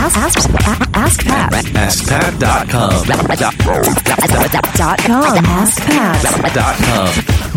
Ask, ask, ask Pat. AskPat.com. Dot com. Ask Pat. Dot com.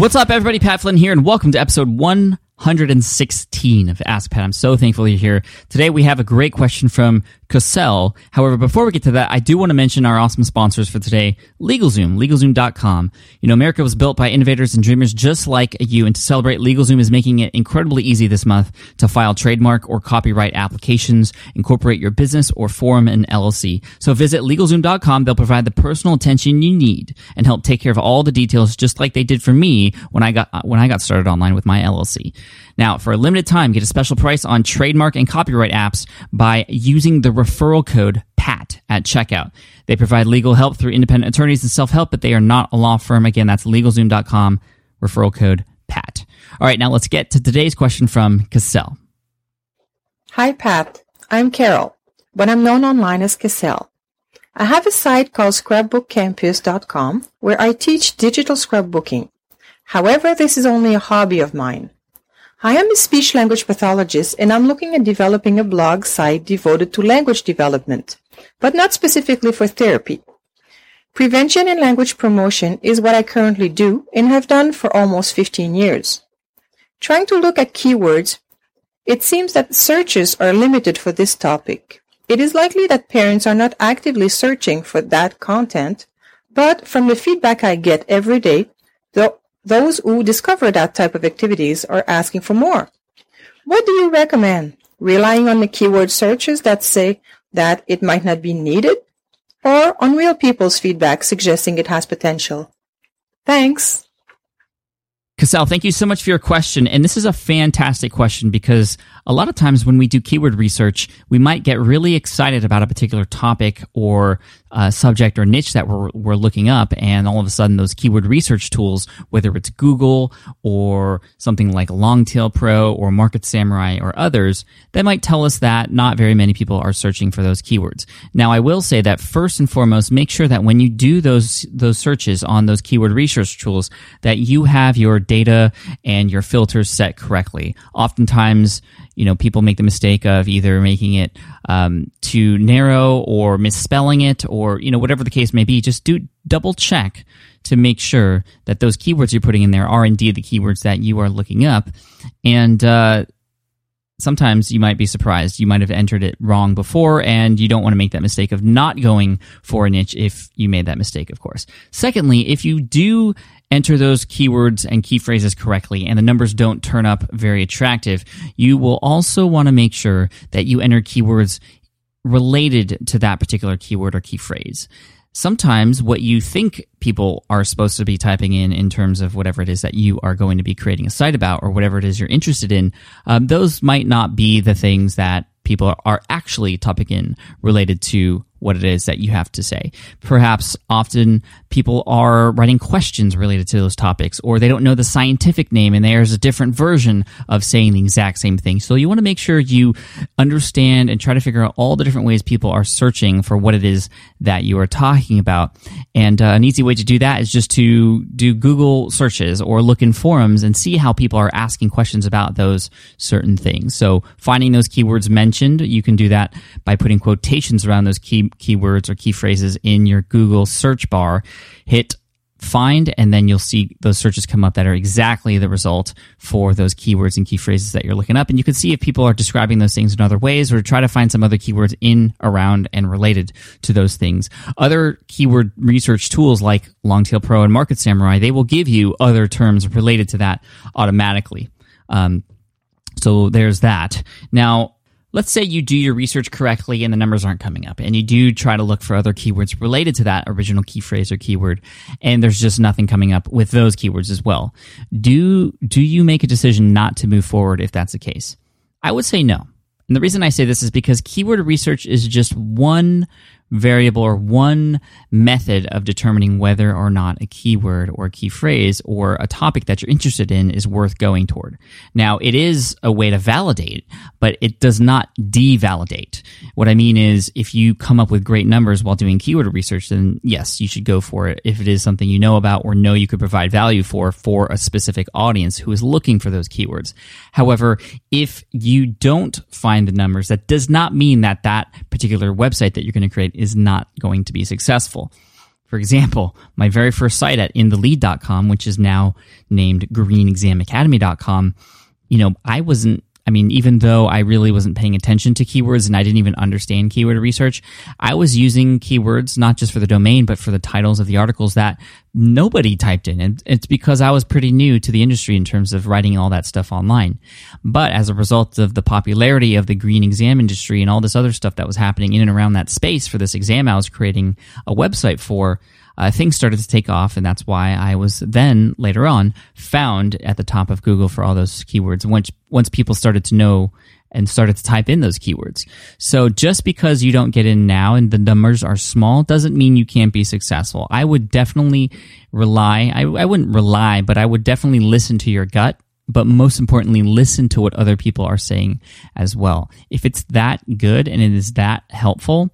What's up, everybody? Pat Flynn here, and welcome to episode 116 of Ask Pat. I'm so thankful you're here. Today, we have a great question from Cassel. However, before we get to that, I do want to mention our awesome sponsors for today, LegalZoom, LegalZoom.com. You know, America was built by innovators and dreamers just like you, and to celebrate, LegalZoom is making it incredibly easy this month to file trademark or copyright applications, incorporate your business, or form an LLC. So visit LegalZoom.com. They'll provide the personal attention you need and help take care of all the details, just like they did for me when I got when I got started online with my LLC. Now, for a limited time, get a special price on trademark and copyright apps by using the referral code PAT at checkout. They provide legal help through independent attorneys and self-help, but they are not a law firm. Again, that's LegalZoom.com, referral code PAT. All right, now let's get to today's question from Cassel. Hi, Pat. I'm Carole, but I'm known online as Cassel. I have a site called scrapbookcampus.com where I teach digital scrapbooking. However, this is only a hobby of mine. I am a speech language pathologist and I'm looking at developing a blog site devoted to language development, but not specifically for therapy. Prevention and language promotion is what I currently do and have done for almost 15 years. Trying to look at keywords, it seems that searches are limited for this topic. It is likely that parents are not actively searching for that content, but from the feedback I get every day, th- those who discover that type of activities are asking for more. What do you recommend? Relying on the keyword searches that say that it might not be needed? Or on real people's feedback suggesting it has potential? Thanks. Cassel, thank you so much for your question. And this is a fantastic question because a lot of times when we do keyword research, we might get really excited about a particular topic or uh, subject or niche that we're, we're looking up. And all of a sudden, those keyword research tools, whether it's Google or something like Longtail Pro or Market Samurai or others, they might tell us that not very many people are searching for those keywords. Now, I will say that first and foremost, make sure that when you do those, those searches on those keyword research tools, that you have your data and your filters set correctly. Oftentimes, you know, people make the mistake of either making it um, too narrow or misspelling it or, you know, whatever the case may be. Just do double check to make sure that those keywords you're putting in there are indeed the keywords that you are looking up. And, uh, sometimes you might be surprised. You might have entered it wrong before, and you don't want to make that mistake of not going for a niche if you made that mistake, of course. Secondly, if you do enter those keywords and key phrases correctly and the numbers don't turn up very attractive, you will also want to make sure that you enter keywords related to that particular keyword or key phrase. Sometimes what you think people are supposed to be typing in in terms of whatever it is that you are going to be creating a site about or whatever it is you're interested in, um, those might not be the things that people are actually typing in related to what it is that you have to say. Perhaps often people are writing questions related to those topics, or they don't know the scientific name and there's a different version of saying the exact same thing. So you want to make sure you understand and try to figure out all the different ways people are searching for what it is that you are talking about. And uh, an easy way to do that is just to do Google searches or look in forums and see how people are asking questions about those certain things. So finding those keywords mentioned, you can do that by putting quotations around those key keywords or key phrases in your Google search bar, hit find, and then you'll see those searches come up that are exactly the result for those keywords and key phrases that you're looking up. And you can see if people are describing those things in other ways or try to find some other keywords in, around, and related to those things. Other keyword research tools like Longtail Pro and Market Samurai, they will give you other terms related to that automatically. Um, so there's that. Now, let's say you do your research correctly and the numbers aren't coming up and you do try to look for other keywords related to that original key phrase or keyword and there's just nothing coming up with those keywords as well. Do do you make a decision not to move forward if that's the case? I would say no. And the reason i say this is because keyword research is just one variable or one method of determining whether or not a keyword or a key phrase or a topic that you're interested in is worth going toward. Now, it is a way to validate, but it does not devalidate. What I mean is, if you come up with great numbers while doing keyword research, then yes, you should go for it if it is something you know about or know you could provide value for for a specific audience who is looking for those keywords. However, if you don't find the numbers, that does not mean that that particular website that you're going to create is not going to be successful. For example, my very first site at inthelead.com, which is now named greenexamacademy.com, you know, I wasn't I mean, even though I really wasn't paying attention to keywords and I didn't even understand keyword research, I was using keywords not just for the domain, but for the titles of the articles that nobody typed in. And it's because I was pretty new to the industry in terms of writing all that stuff online. But as a result of the popularity of the green exam industry and all this other stuff that was happening in and around that space for this exam I was creating a website for, uh, things started to take off, and that's why I was then later on found at the top of Google for all those keywords. Once once people started to know and started to type in those keywords. So just because you don't get in now and the numbers are small doesn't mean you can't be successful. I would definitely rely. I, I wouldn't rely, but I would definitely listen to your gut but most importantly, listen to what other people are saying as well. If it's that good and it is that helpful,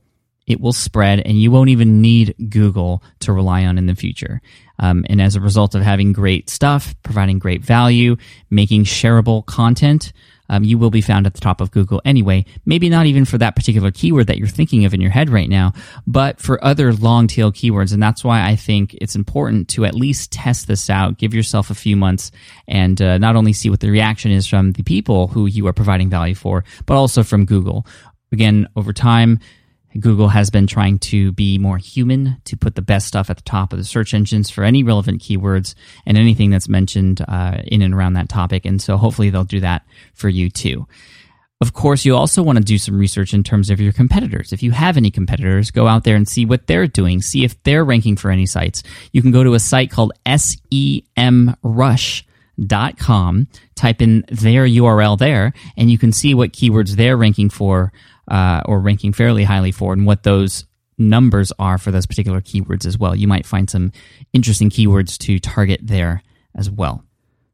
it will spread and you won't even need Google to rely on in the future. Um, and as a result of having great stuff, providing great value, making shareable content, um, you will be found at the top of Google anyway. Maybe not even for that particular keyword that you're thinking of in your head right now, but for other long tail keywords. And that's why I think it's important to at least test this out, give yourself a few months, and uh, not only see what the reaction is from the people who you are providing value for, but also from Google. Again, over time, Google has been trying to be more human, to put the best stuff at the top of the search engines for any relevant keywords and anything that's mentioned uh, in and around that topic. And so hopefully they'll do that for you too. Of course, you also want to do some research in terms of your competitors. If you have any competitors, go out there and see what they're doing, see if they're ranking for any sites. You can go to a site called semrush.com, type in their URL there, and you can see what keywords they're ranking for uh, or ranking fairly highly for and what those numbers are for those particular keywords as well. You might find some interesting keywords to target there as well.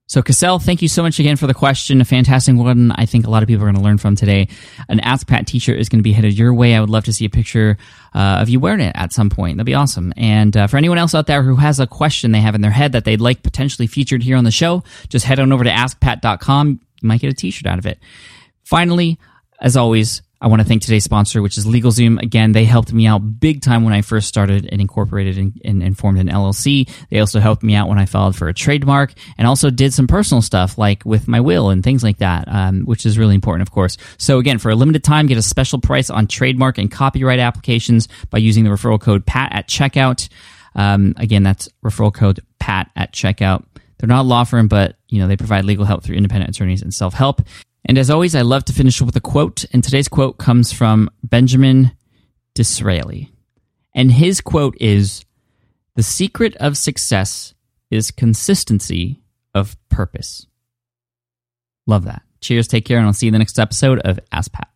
So, Cassel, thank you so much again for the question. A fantastic one. I think a lot of people are going to learn from today. An Ask Pat t-shirt is going to be headed your way. I would love to see a picture uh, of you wearing it at some point. That'd be awesome. And uh, for anyone else out there who has a question they have in their head that they'd like potentially featured here on the show, just head on over to askpat.com. You might get a t-shirt out of it. Finally, as always, I want to thank today's sponsor, which is LegalZoom. Again, they helped me out big time when I first started and incorporated and, and, and, formed an LLC. They also helped me out when I filed for a trademark and also did some personal stuff like with my will and things like that, um, which is really important, of course. So again, for a limited time, get a special price on trademark and copyright applications by using the referral code PAT at checkout. Um, again, that's referral code PAT at checkout. They're not a law firm, but you know they provide legal help through independent attorneys and self help. And as always, I love to finish with a quote. And today's quote comes from Benjamin Disraeli. And his quote is The secret of success is consistency of purpose. Love that. Cheers, take care, and I'll see you in the next episode of Ask Pat.